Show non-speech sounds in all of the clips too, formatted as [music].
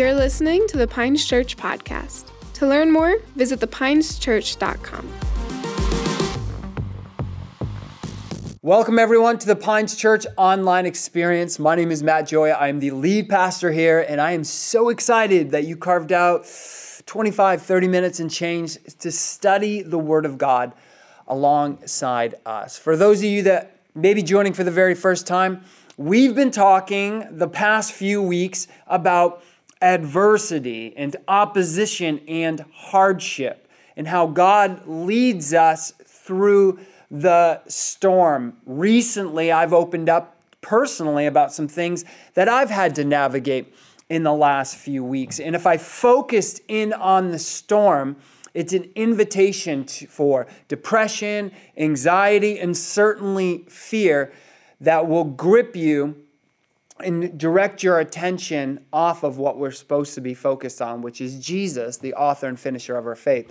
You're listening to the Pines Church podcast. To learn more, visit thepineschurch.com. Welcome, everyone, to the Pines Church online experience. My name is Matt Joy. I am the lead pastor here, and I am so excited that you carved out 25, 30 minutes and change to study the Word of God alongside us. For those of you that may be joining for the very first time, we've been talking the past few weeks about adversity and opposition and hardship and how God leads us through the storm. Recently, I've opened up personally about some things that I've had to navigate in the last few weeks. And if I focused in on the storm, it's an invitation to, for depression, anxiety, and certainly fear that will grip you and direct your attention off of what we're supposed to be focused on, which is Jesus, the author and finisher of our faith.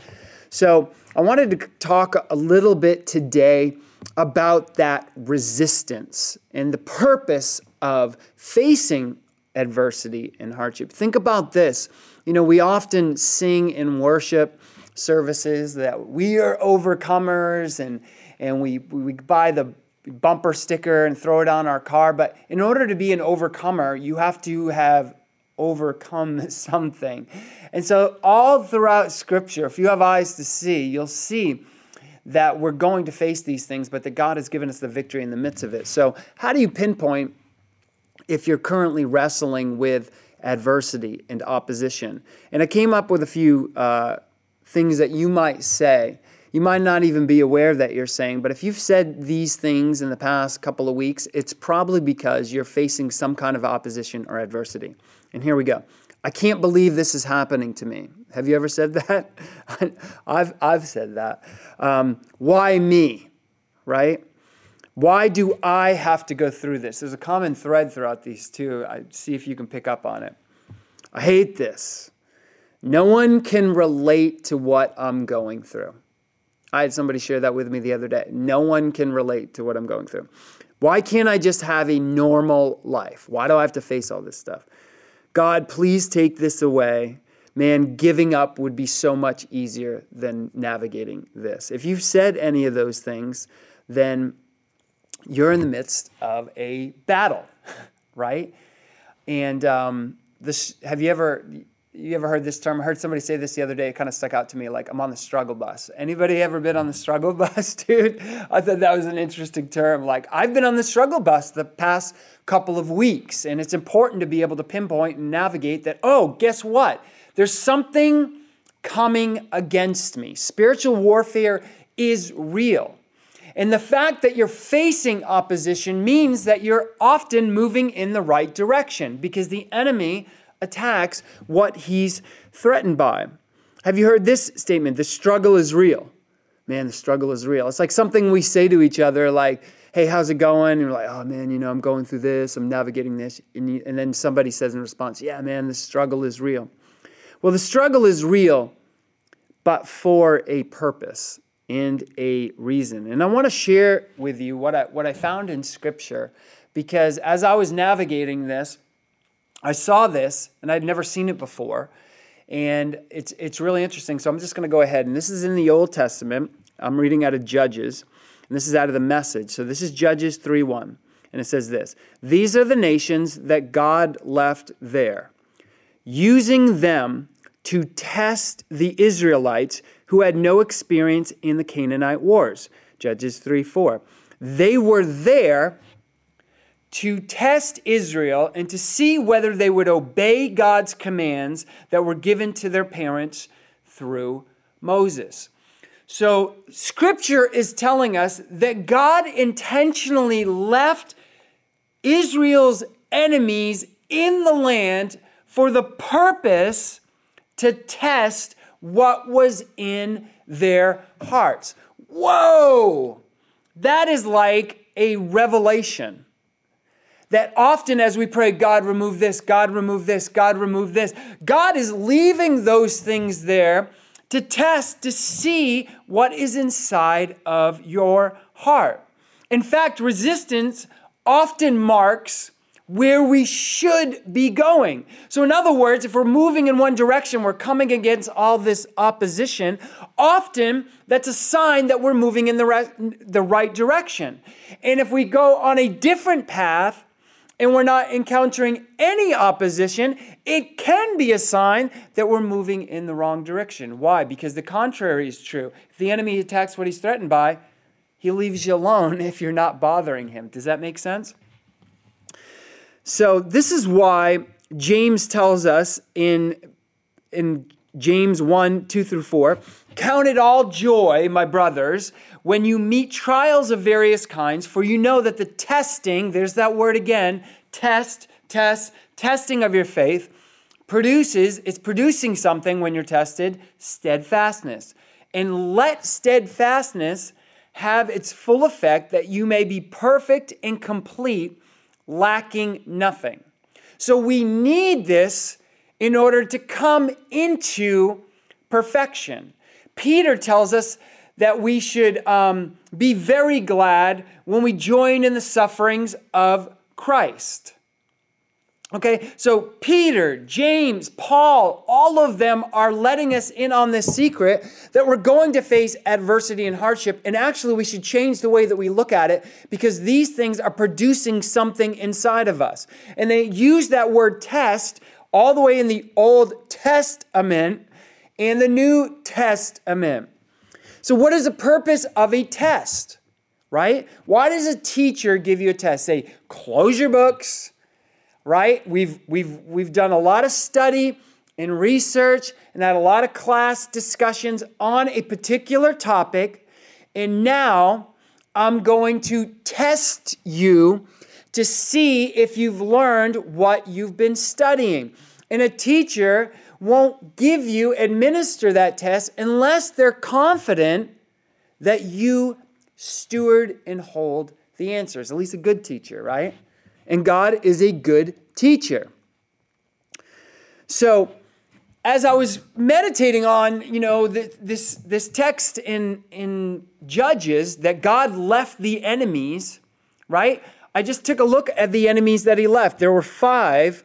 So, I wanted to talk a little bit today about that resistance and the purpose of facing adversity and hardship. Think about this. You know, we often sing in worship services that we are overcomers and and we we buy the bumper sticker and throw it on our car. But in order to be an overcomer, you have to have overcome [laughs] something. And so, all throughout Scripture, if you have eyes to see, you'll see that we're going to face these things, but that God has given us the victory in the midst of it. So, how do you pinpoint if you're currently wrestling with adversity and opposition? And I came up with a few uh, things that you might say you might not even be aware that you're saying, but if you've said these things in the past couple of weeks, it's probably because you're facing some kind of opposition or adversity. And here we go. I can't believe this is happening to me. Have you ever said [laughs] that? [laughs] I've, I've said that. Um, why me? Right? Why do I have to go through this? There's a common thread throughout these two. I see if you can pick up on it. I hate this. No one can relate to what I'm going through. I had somebody share that with me the other day. No one can relate to what I'm going through. Why can't I just have a normal life? Why do I have to face all this stuff? God, please take this away. Man, giving up would be so much easier than navigating this. If you've said any of those things, then you're in the midst of a battle, [laughs] right? And um, this, have you ever you ever heard this term? I heard somebody say this the other day. It kind of stuck out to me. Like I'm on the struggle bus. Anybody ever been on the struggle [laughs] bus, dude? I thought that was an interesting term. Like I've been on the struggle bus the past couple of weeks, and it's important to be able to pinpoint and navigate that. Oh, guess what? There's something coming against me. Spiritual warfare is real. And the fact that you're facing opposition means that you're often moving in the right direction because the enemy attacks what he's threatened by. Have you heard this statement? The struggle is real. Man, the struggle is real. It's like something we say to each other, like, hey, how's it going? And you're like, oh man, you know, I'm going through this, I'm navigating this. And, you, and then somebody says in response, yeah, man, the struggle is real. Well, the struggle is real, but for a purpose and a reason. And I want to share with you what I, what I found in Scripture because as I was navigating this, I saw this and I'd never seen it before. And it's, it's really interesting. So I'm just going to go ahead. And this is in the Old Testament. I'm reading out of Judges. And this is out of the message. So this is Judges 3 1. And it says this These are the nations that God left there, using them to test the Israelites who had no experience in the Canaanite wars. Judges 3 4. They were there to test Israel and to see whether they would obey God's commands that were given to their parents through Moses. So, scripture is telling us that God intentionally left Israel's enemies in the land for the purpose to test what was in their hearts. Whoa! That is like a revelation that often as we pray, God remove this, God remove this, God remove this, God is leaving those things there to test, to see what is inside of your heart. In fact, resistance often marks where we should be going. So, in other words, if we're moving in one direction, we're coming against all this opposition, often that's a sign that we're moving in the, re- the right direction. And if we go on a different path, and we're not encountering any opposition, it can be a sign that we're moving in the wrong direction. Why? Because the contrary is true. If the enemy attacks what he's threatened by, he leaves you alone [laughs] if you're not bothering him. Does that make sense? So, this is why James tells us in, in James 1 2 through 4 Count it all joy, my brothers, when you meet trials of various kinds, for you know that the testing, there's that word again, test, test, testing of your faith produces, it's producing something when you're tested, steadfastness. And let steadfastness have its full effect that you may be perfect and complete, lacking nothing. So we need this in order to come into perfection. Peter tells us that we should um, be very glad when we join in the sufferings of Christ. Okay, so Peter, James, Paul, all of them are letting us in on this secret that we're going to face adversity and hardship. And actually, we should change the way that we look at it because these things are producing something inside of us. And they use that word test all the way in the Old Testament and the New Testament. So, what is the purpose of a test? Right? Why does a teacher give you a test? Say, close your books, right? We've, we've, we've done a lot of study and research and had a lot of class discussions on a particular topic. And now I'm going to test you to see if you've learned what you've been studying. And a teacher won't give you, administer that test unless they're confident that you steward and hold the answers. At least a good teacher, right? And God is a good teacher. So, as I was meditating on, you know, this, this text in, in Judges that God left the enemies, right? I just took a look at the enemies that he left. There were five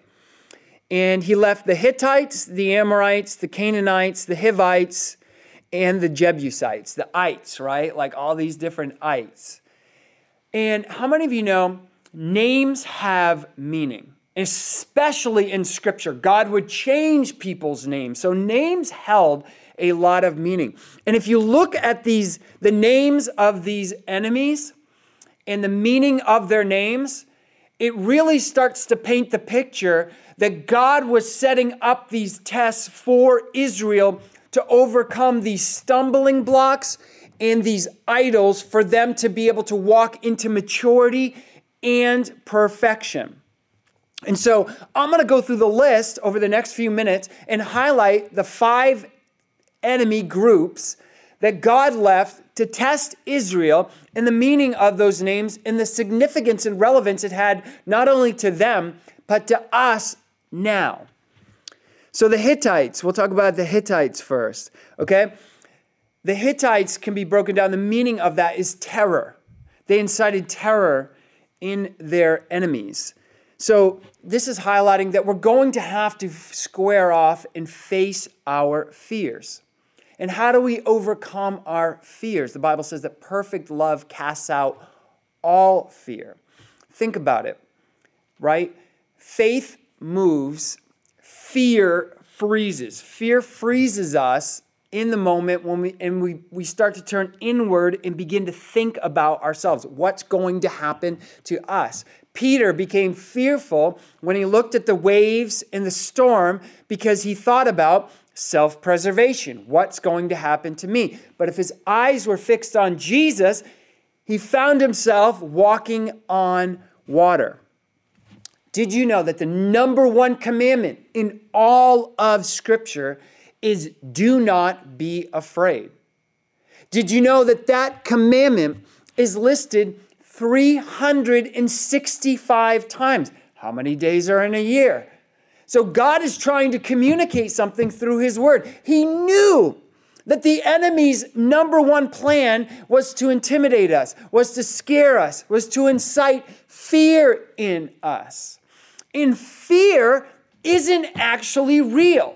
and he left the Hittites, the Amorites, the Canaanites, the Hivites, and the Jebusites, the ites, right? Like all these different ites. And how many of you know names have meaning? Especially in scripture, God would change people's names. So names held a lot of meaning. And if you look at these the names of these enemies and the meaning of their names, it really starts to paint the picture that God was setting up these tests for Israel to overcome these stumbling blocks and these idols for them to be able to walk into maturity and perfection. And so I'm going to go through the list over the next few minutes and highlight the five enemy groups that God left to test Israel and the meaning of those names and the significance and relevance it had not only to them, but to us now. So the Hittites, we'll talk about the Hittites first, okay? The Hittites can be broken down. The meaning of that is terror. They incited terror in their enemies. So this is highlighting that we're going to have to square off and face our fears. And how do we overcome our fears? The Bible says that perfect love casts out all fear. Think about it, right? Faith moves, fear freezes. Fear freezes us in the moment when we and we, we start to turn inward and begin to think about ourselves. What's going to happen to us? Peter became fearful when he looked at the waves and the storm because he thought about self preservation. What's going to happen to me? But if his eyes were fixed on Jesus, he found himself walking on water. Did you know that the number one commandment in all of Scripture is do not be afraid? Did you know that that commandment is listed 365 times? How many days are in a year? So God is trying to communicate something through His Word. He knew that the enemy's number one plan was to intimidate us, was to scare us, was to incite fear in us. And fear isn't actually real.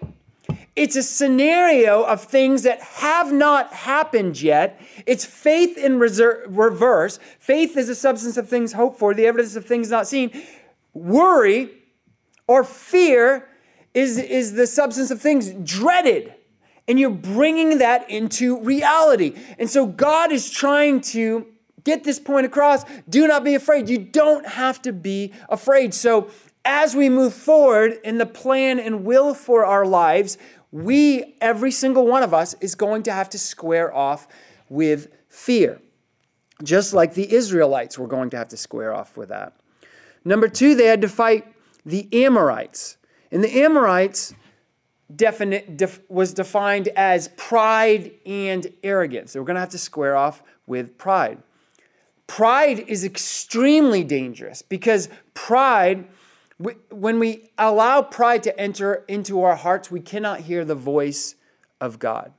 It's a scenario of things that have not happened yet. It's faith in reverse. Faith is a substance of things hoped for, the evidence of things not seen. Worry or fear is, is the substance of things dreaded. And you're bringing that into reality. And so God is trying to get this point across. Do not be afraid. You don't have to be afraid. So as we move forward in the plan and will for our lives, we, every single one of us, is going to have to square off with fear. Just like the Israelites were going to have to square off with that. Number two, they had to fight the Amorites. And the Amorites definite, def, was defined as pride and arrogance. They were going to have to square off with pride. Pride is extremely dangerous because pride when we allow pride to enter into our hearts, we cannot hear the voice of God.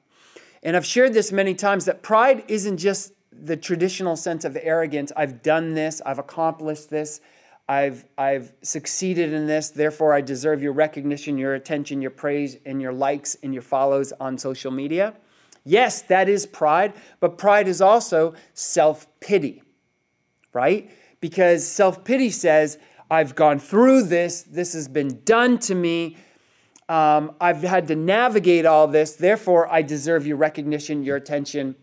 And I've shared this many times that pride isn't just the traditional sense of arrogance. I've done this, I've accomplished this, I've, I've succeeded in this, therefore I deserve your recognition, your attention, your praise, and your likes and your follows on social media. Yes, that is pride, but pride is also self pity, right? Because self pity says, I've gone through this. This has been done to me. Um, I've had to navigate all this. Therefore, I deserve your recognition, your attention,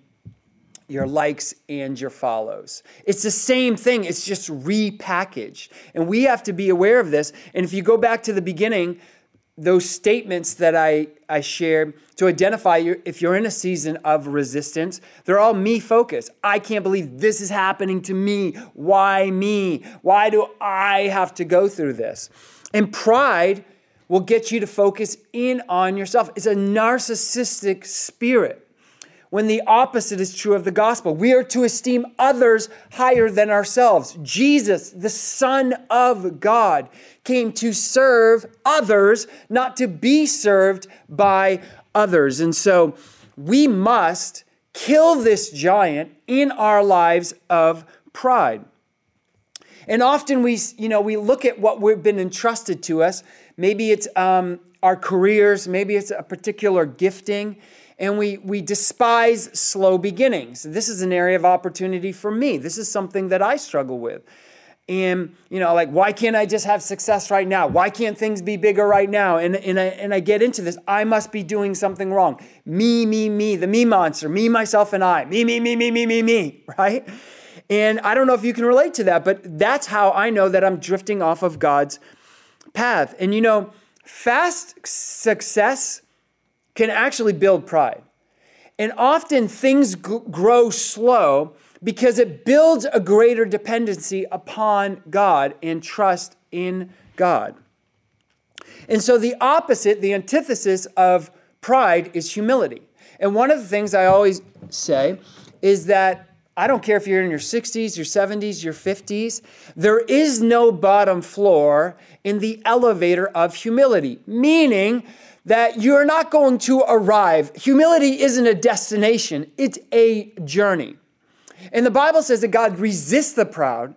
your likes, and your follows. It's the same thing, it's just repackaged. And we have to be aware of this. And if you go back to the beginning, those statements that I, I shared to identify your, if you're in a season of resistance, they're all me focused. I can't believe this is happening to me. Why me? Why do I have to go through this? And pride will get you to focus in on yourself. It's a narcissistic spirit when the opposite is true of the gospel. We are to esteem others higher than ourselves. Jesus, the Son of God, came to serve others, not to be served by others. And so we must kill this giant in our lives of pride. And often we, you know, we look at what we've been entrusted to us. Maybe it's um, our careers, maybe it's a particular gifting, and we, we despise slow beginnings. This is an area of opportunity for me. This is something that I struggle with. And, you know, like, why can't I just have success right now? Why can't things be bigger right now? And, and, I, and I get into this. I must be doing something wrong. Me, me, me, the me monster, me, myself, and I. Me, me, me, me, me, me, me, [laughs] right? And I don't know if you can relate to that, but that's how I know that I'm drifting off of God's path. And, you know, fast success can actually build pride. And often things g- grow slow because it builds a greater dependency upon God and trust in God. And so the opposite, the antithesis of pride is humility. And one of the things I always say is that I don't care if you're in your 60s, your 70s, your 50s, there is no bottom floor in the elevator of humility, meaning that you're not going to arrive. Humility isn't a destination, it's a journey. And the Bible says that God resists the proud.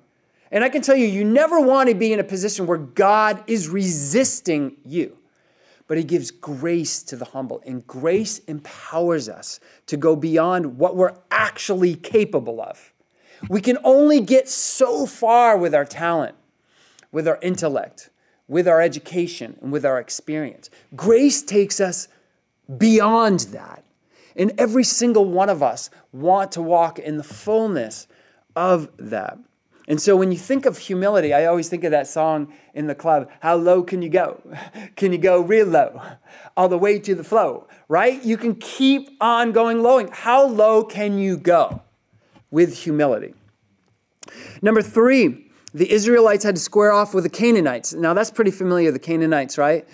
And I can tell you, you never want to be in a position where God is resisting you. But He gives grace to the humble, and grace empowers us to go beyond what we're actually capable of. We can only get so far with our talent, with our intellect, with our education and with our experience. Grace takes us beyond that. And every single one of us want to walk in the fullness of that. And so when you think of humility, I always think of that song in the club, How Low Can You Go? [laughs] Can you go real low? All the way to the flow, right? You can keep on going low. How low can you go with humility? Number three, the Israelites had to square off with the Canaanites. Now, that's pretty familiar, the Canaanites, right?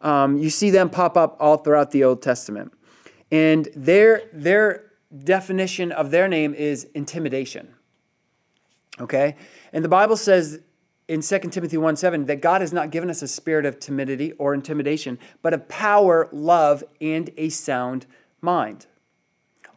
Um, you see them pop up all throughout the Old Testament. And their, their definition of their name is intimidation. Okay? And the Bible says in 2 Timothy 1 7 that God has not given us a spirit of timidity or intimidation, but of power, love, and a sound mind.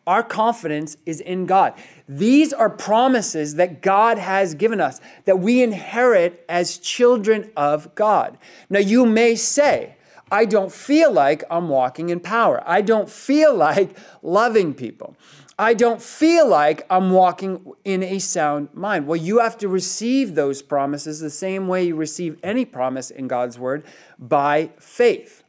Our confidence is in God. These are promises that God has given us that we inherit as children of God. Now, you may say, I don't feel like I'm walking in power. I don't feel like loving people. I don't feel like I'm walking in a sound mind. Well, you have to receive those promises the same way you receive any promise in God's word by faith.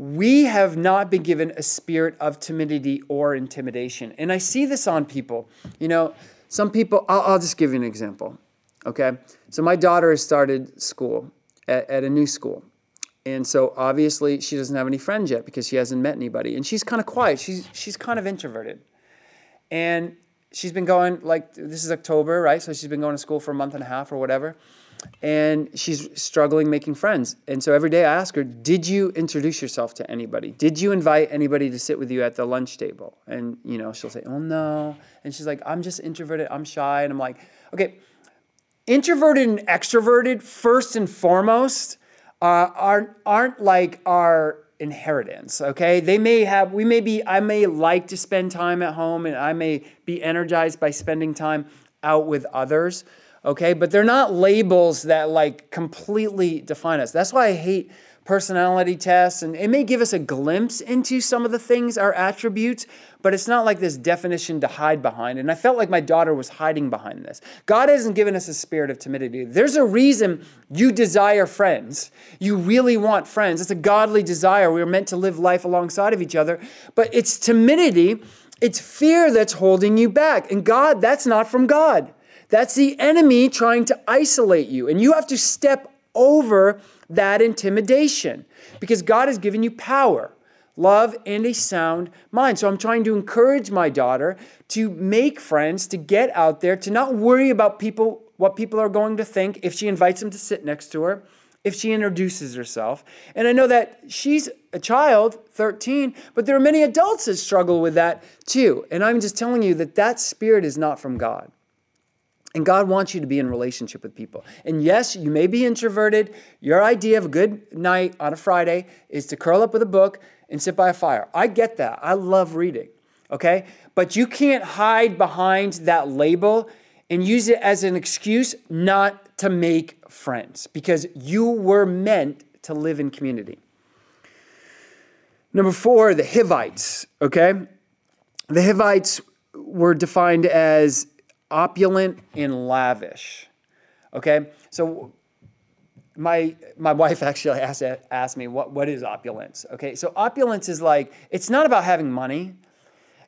We have not been given a spirit of timidity or intimidation. And I see this on people. You know, some people, I'll, I'll just give you an example. Okay. So my daughter has started school at, at a new school. And so obviously she doesn't have any friends yet because she hasn't met anybody. And she's kind of quiet. She's she's kind of introverted. And she's been going like this is October, right? So she's been going to school for a month and a half or whatever. And she's struggling making friends. And so every day I ask her, "Did you introduce yourself to anybody? Did you invite anybody to sit with you at the lunch table?" And you know, she'll say, "Oh no." And she's like, "I'm just introverted. I'm shy." And I'm like, "Okay, introverted and extroverted first and foremost uh, aren't aren't like our inheritance okay they may have we may be i may like to spend time at home and i may be energized by spending time out with others okay but they're not labels that like completely define us that's why i hate personality tests, and it may give us a glimpse into some of the things, our attributes, but it's not like this definition to hide behind. And I felt like my daughter was hiding behind this. God hasn't given us a spirit of timidity. There's a reason you desire friends. You really want friends. It's a godly desire. We are meant to live life alongside of each other, but it's timidity. It's fear that's holding you back. And God, that's not from God. That's the enemy trying to isolate you. And you have to step over that intimidation because God has given you power, love, and a sound mind. So I'm trying to encourage my daughter to make friends, to get out there, to not worry about people, what people are going to think if she invites them to sit next to her, if she introduces herself. And I know that she's a child, 13, but there are many adults that struggle with that too. And I'm just telling you that that spirit is not from God. And God wants you to be in relationship with people. And yes, you may be introverted. Your idea of a good night on a Friday is to curl up with a book and sit by a fire. I get that. I love reading. Okay? But you can't hide behind that label and use it as an excuse not to make friends because you were meant to live in community. Number four, the Hivites. Okay? The Hivites were defined as opulent and lavish. Okay? So my my wife [laughs] actually asked asked me what what is opulence. Okay? So opulence is like it's not about having money.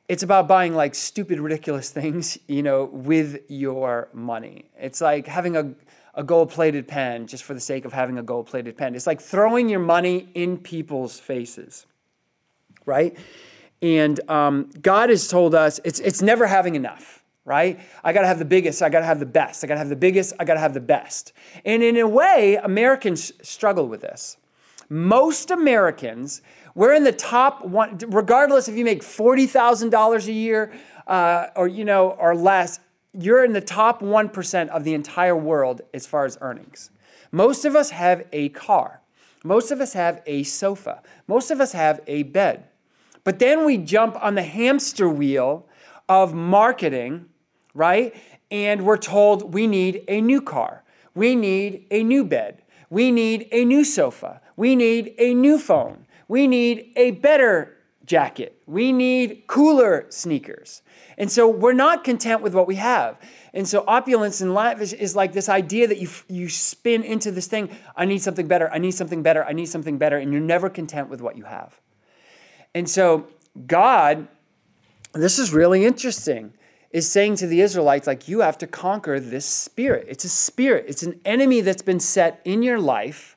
It's about buying like stupid ridiculous things, you know, with your money. It's like having a a gold-plated pen just for the sake of having a gold-plated pen. It's like throwing your money in people's faces. Right? And um, God has told us it's it's never having enough right? I got to have the biggest, I got to have the best. I got to have the biggest, I got to have the best. And in a way, Americans struggle with this. Most Americans, we're in the top one, regardless if you make $40,000 a year uh, or, you know, or less, you're in the top 1% of the entire world as far as earnings. Most of us have a car. Most of us have a sofa. Most of us have a bed. But then we jump on the hamster wheel of marketing right? And we're told we need a new car, we need a new bed, we need a new sofa, we need a new phone, we need a better jacket, we need cooler sneakers. And so we're not content with what we have. And so opulence and lavish is like this idea that you, you spin into this thing I need something better, I need something better, I need something better, and you're never content with what you have. And so God, this is really interesting is saying to the Israelites, like, you have to conquer this spirit. It's a spirit, it's an enemy that's been set in your life,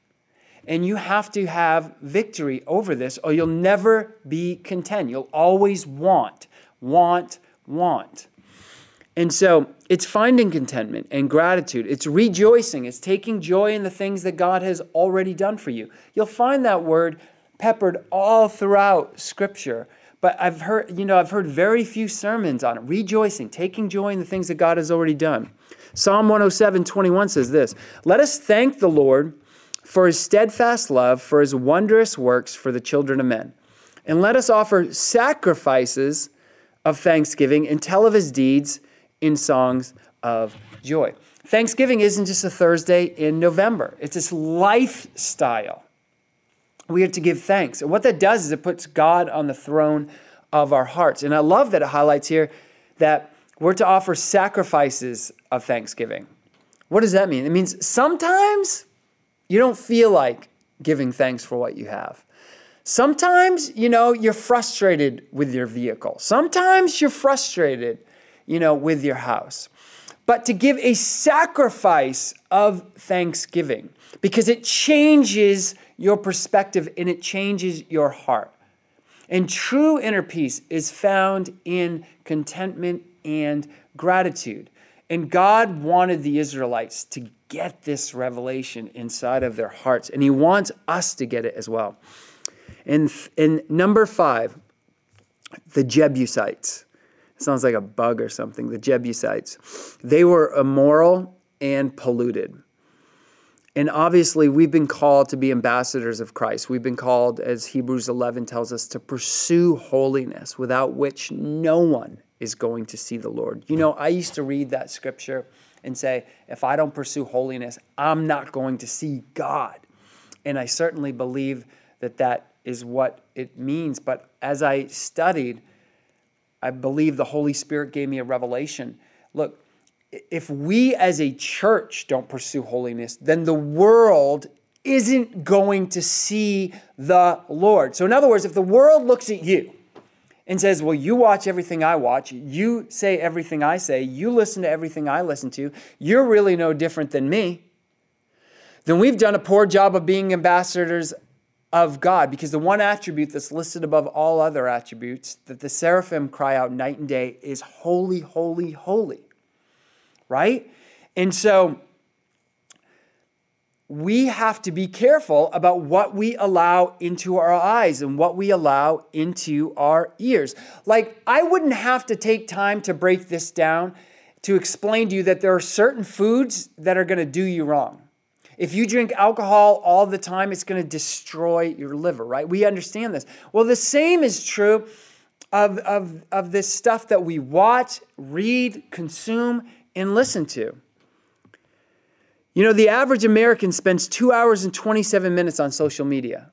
and you have to have victory over this, or you'll never be content. You'll always want, want, want. And so it's finding contentment and gratitude. It's rejoicing. It's taking joy in the things that God has already done for you. You'll find that word peppered all throughout Scripture. But I've heard, you know, I've heard very few sermons on it. Rejoicing, taking joy in the things that God has already done. Psalm 107, 21 says this Let us thank the Lord for his steadfast love, for his wondrous works for the children of men. And let us offer sacrifices of thanksgiving and tell of his deeds in songs of joy. Thanksgiving isn't just a Thursday in November, it's this lifestyle. We are to give thanks. And what that does is it puts God on the throne of our hearts. And I love that it highlights here that we're to offer sacrifices of thanksgiving. What does that mean? It means sometimes you don't feel like giving thanks for what you have. Sometimes, you know, you're frustrated with your vehicle. Sometimes you're frustrated, you know, with your house. But to give a sacrifice of thanksgiving because it changes your perspective and it changes your heart. And true inner peace is found in contentment and gratitude. And God wanted the Israelites to get this revelation inside of their hearts, and He wants us to get it as well. In, in number five, the Jebusites. It sounds like a bug or something. The Jebusites. They were immoral and polluted. And obviously, we've been called to be ambassadors of Christ. We've been called, as Hebrews 11 tells us, to pursue holiness, without which no one is going to see the Lord. You know, I used to read that scripture and say, if I don't pursue holiness, I'm not going to see God. And I certainly believe that that is what it means. But as I studied, I believe the Holy Spirit gave me a revelation. Look, if we as a church don't pursue holiness, then the world isn't going to see the Lord. So, in other words, if the world looks at you and says, Well, you watch everything I watch, you say everything I say, you listen to everything I listen to, you're really no different than me, then we've done a poor job of being ambassadors of God because the one attribute that's listed above all other attributes that the seraphim cry out night and day is holy, holy, holy right? And so we have to be careful about what we allow into our eyes and what we allow into our ears. Like, I wouldn't have to take time to break this down to explain to you that there are certain foods that are going to do you wrong. If you drink alcohol all the time, it's going to destroy your liver, right? We understand this. Well, the same is true of, of, of this stuff that we watch, read, consume and listen to. You know, the average American spends two hours and 27 minutes on social media.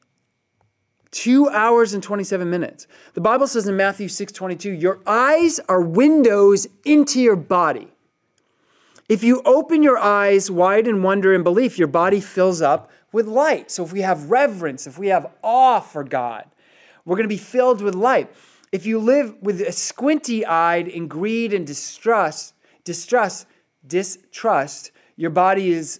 Two hours and 27 minutes. The Bible says in Matthew 6 22, your eyes are windows into your body. If you open your eyes wide in wonder and belief, your body fills up with light. So if we have reverence, if we have awe for God, we're going to be filled with light. If you live with a squinty eyed in greed and distrust, distrust, distrust, your body is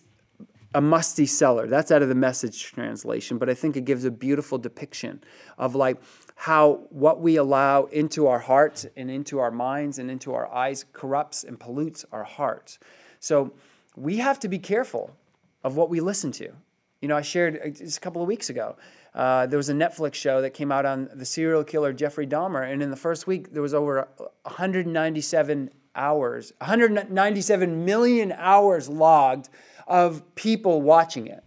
a musty cellar. That's out of the message translation, but I think it gives a beautiful depiction of like how what we allow into our hearts and into our minds and into our eyes corrupts and pollutes our hearts. So we have to be careful of what we listen to. You know, I shared uh, just a couple of weeks ago. Uh, there was a Netflix show that came out on the serial killer Jeffrey Dahmer, and in the first week there was over 197 hours, 197 million hours logged of people watching it.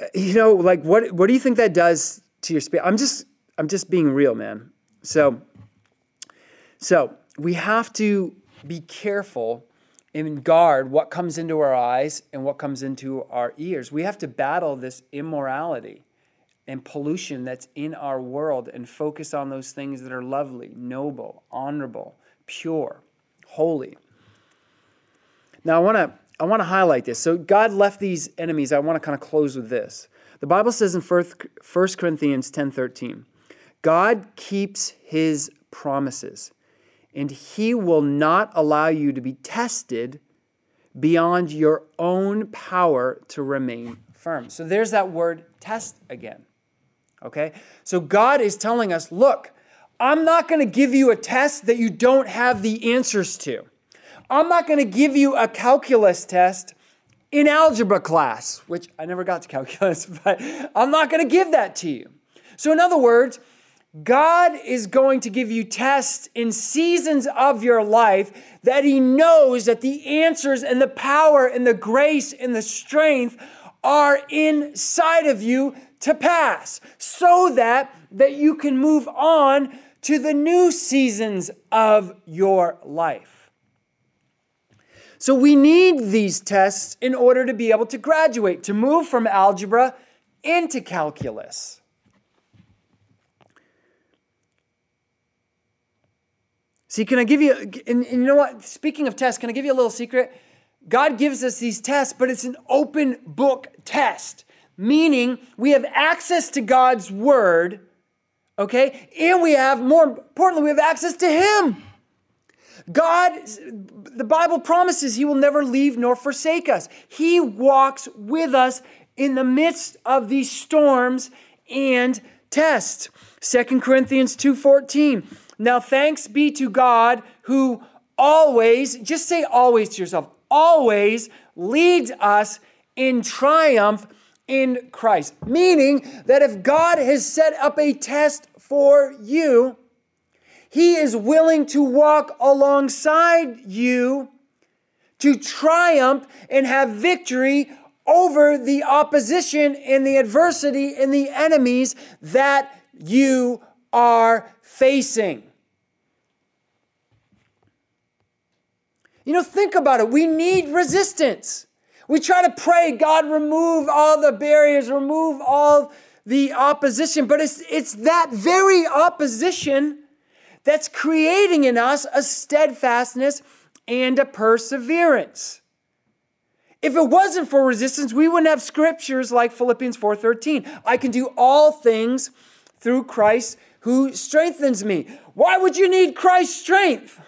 Uh, you know, like what what do you think that does to your spirit? I'm just I'm just being real, man. So so we have to be careful and guard what comes into our eyes and what comes into our ears. We have to battle this immorality and pollution that's in our world and focus on those things that are lovely, noble, honorable, pure, holy. Now I want to I want to highlight this. So God left these enemies. I want to kind of close with this. The Bible says in 1 Corinthians 10:13, God keeps his promises, and he will not allow you to be tested beyond your own power to remain firm. So there's that word test again. Okay? So God is telling us, look, I'm not going to give you a test that you don't have the answers to. I'm not going to give you a calculus test in algebra class, which I never got to [laughs] calculus, but I'm not going to give that to you. So, in other words, God is going to give you tests in seasons of your life that He knows that the answers and the power and the grace and the strength are inside of you to pass so that that you can move on to the new seasons of your life. So we need these tests in order to be able to graduate, to move from algebra into calculus. See, can I give you, and, you know what? Speaking of tests, can I give you a little secret? God gives us these tests, but it's an open book test, meaning we have access to God's word, okay? And we have, more importantly, we have access to Him. God, the Bible promises He will never leave nor forsake us. He walks with us in the midst of these storms and tests. Second Corinthians 2:14. Now thanks be to God who always, just say always to yourself, always leads us in triumph in Christ. Meaning that if God has set up a test for you, He is willing to walk alongside you to triumph and have victory over the opposition and the adversity and the enemies that you are facing. You know, think about it. We need resistance. We try to pray, God, remove all the barriers, remove all the opposition, but it's, it's that very opposition that's creating in us a steadfastness and a perseverance. If it wasn't for resistance, we wouldn't have scriptures like Philippians 4:13. I can do all things through Christ who strengthens me. Why would you need Christ's strength?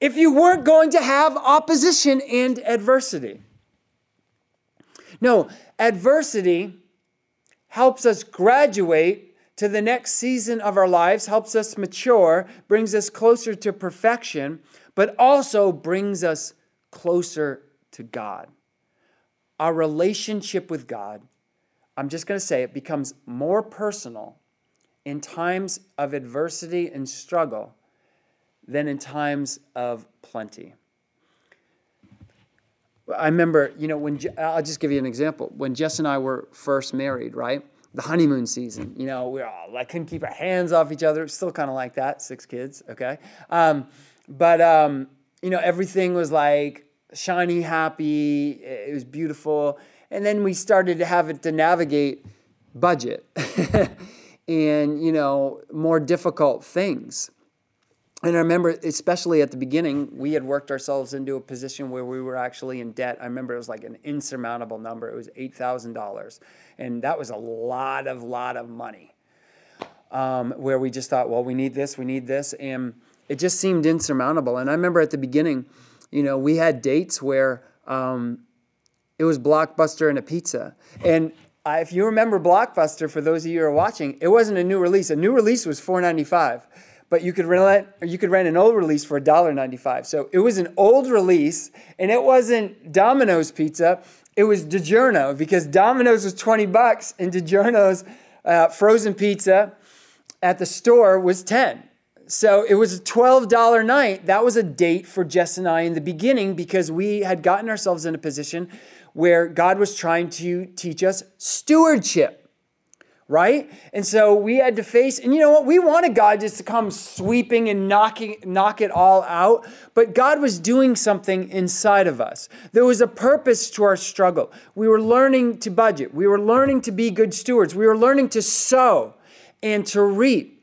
if you weren't going to have opposition and adversity. No, adversity helps us graduate to the next season of our lives, helps us mature, brings us closer to perfection, but also brings us closer to God. Our relationship with God, I'm just going to say it, becomes more personal in times of adversity and struggle than in times of plenty. I remember, you know, when I'll just give you an example. When Jess and I were first married, right? The honeymoon season, you know, we all like couldn't keep our hands off each other. Still kind of like that. Six kids, okay. Um, but um, you know, everything was like shiny, happy. It was beautiful, and then we started to have it to navigate budget [laughs] and you know more difficult things and I remember, especially at the beginning, we had worked ourselves into a position where we were actually in debt. I remember it was like an insurmountable number. It was eight thousand dollars, and that was a lot of lot of money. Um, where we just thought, well, we need this, we need this, and it just seemed insurmountable. And I remember at the beginning, you know, we had dates where um, it was Blockbuster and a pizza, and if you remember Blockbuster, for those of you who are watching, it wasn't a new release. A new release was four ninety five but you could rent or you could rent an old release for $1.95. So it was an old release, and it wasn't Domino's pizza. It was DiGiorno because Domino's was 20 bucks, and DiGiorno's uh, frozen pizza at the store was 10. So it was a $12 night. That was a date for Jess and I in the beginning because we had gotten ourselves in a position where God was trying to teach us stewardship right? And so we had to face, and you know what? We wanted God just to come sweeping and knocking, knock it all out, but God was doing something inside of us. There was a purpose to our struggle. We were learning to budget. We were learning to be good stewards. We were learning to sow and to reap.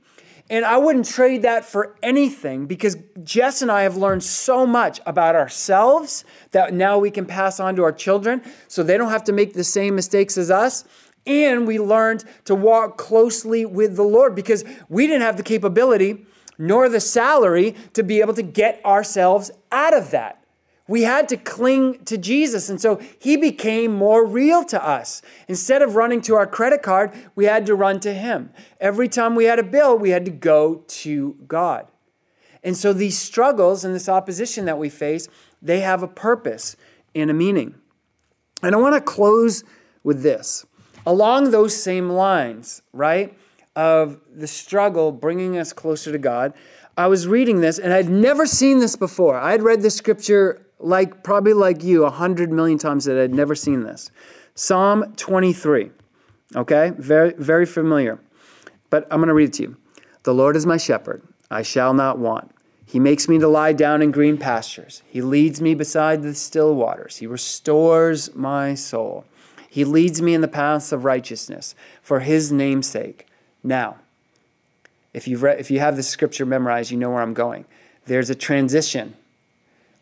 And I wouldn't trade that for anything because Jess and I have learned so much about ourselves that now we can pass on to our children so they don't have to make the same mistakes as us. And we learned to walk closely with the Lord because we didn't have the capability nor the salary to be able to get ourselves out of that. We had to cling to Jesus. And so he became more real to us. Instead of running to our credit card, we had to run to him. Every time we had a bill, we had to go to God. And so these struggles and this opposition that we face, they have a purpose and a meaning. And I want to close with this along those same lines, right? Of the struggle bringing us closer to God. I was reading this and I'd never seen this before. I had read this scripture like probably like you a hundred million times that I'd never seen this. Psalm 23. Okay? Very, very familiar. But I'm to read it to you. The Lord is my shepherd, I shall not want. He makes me to lie down in green pastures. He leads me beside the still waters. He restores my soul. He leads me in the paths of righteousness for his name's sake. Now, if, you've read, if you have the scripture memorized, you know where I'm going. There's a transition.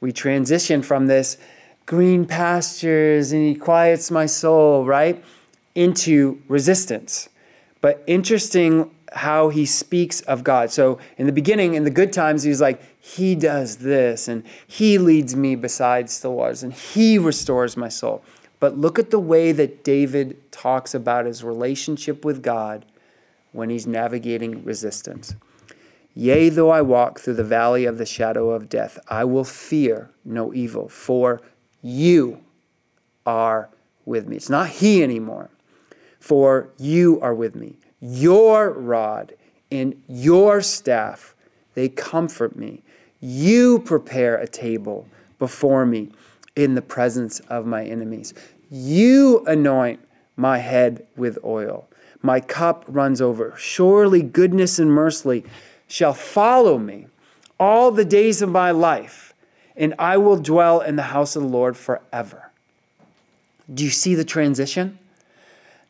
We transition from this green pastures and he quiets my soul, right? Into resistance. But interesting how he speaks of God. So in the beginning, in the good times, he's like, He does this, and He leads me beside still waters, and He restores my soul. But look at the way that David talks about his relationship with God when he's navigating resistance. Yea, though I walk through the valley of the shadow of death, I will fear no evil, for you are with me. It's not he anymore, for you are with me. Your rod and your staff, they comfort me. You prepare a table before me in the presence of my enemies. You anoint my head with oil. My cup runs over. Surely goodness and mercy shall follow me all the days of my life, and I will dwell in the house of the Lord forever. Do you see the transition?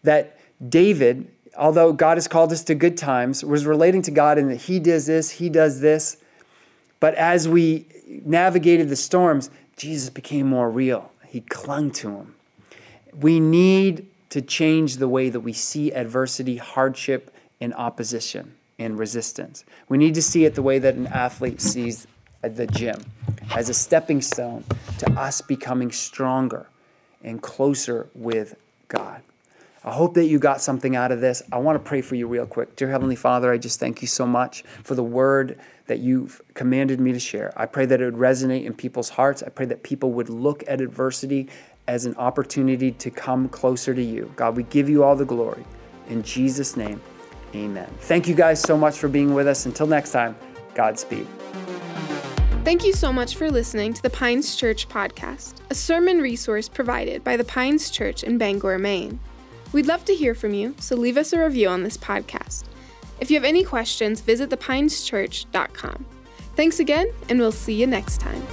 That David although God has called us to good times, was relating to God in that He does this, He does this. But as we navigated the storms, Jesus became more real. He clung to Him. We need to change the way that we see adversity, hardship, and opposition and resistance. We need to see it the way that an athlete sees the gym as a stepping stone to us becoming stronger and closer with God. I hope that you got something out of this. I want to pray for you real quick. Dear Heavenly Father, I just thank you so much for the word that you've commanded me to share. I pray that it would resonate in people's hearts. I pray that people would look at adversity as an opportunity to come closer to you. God, we give you all the glory. In Jesus' name, amen. Thank you guys so much for being with us. Until next time, Godspeed. Thank you so much for listening to the Pines Church podcast, a sermon resource provided by the Pines Church in Bangor, Maine. We'd love to hear from you, so leave us a review on this podcast. If you have any questions, visit thepineschurch.com. Thanks again, and we'll see you next time.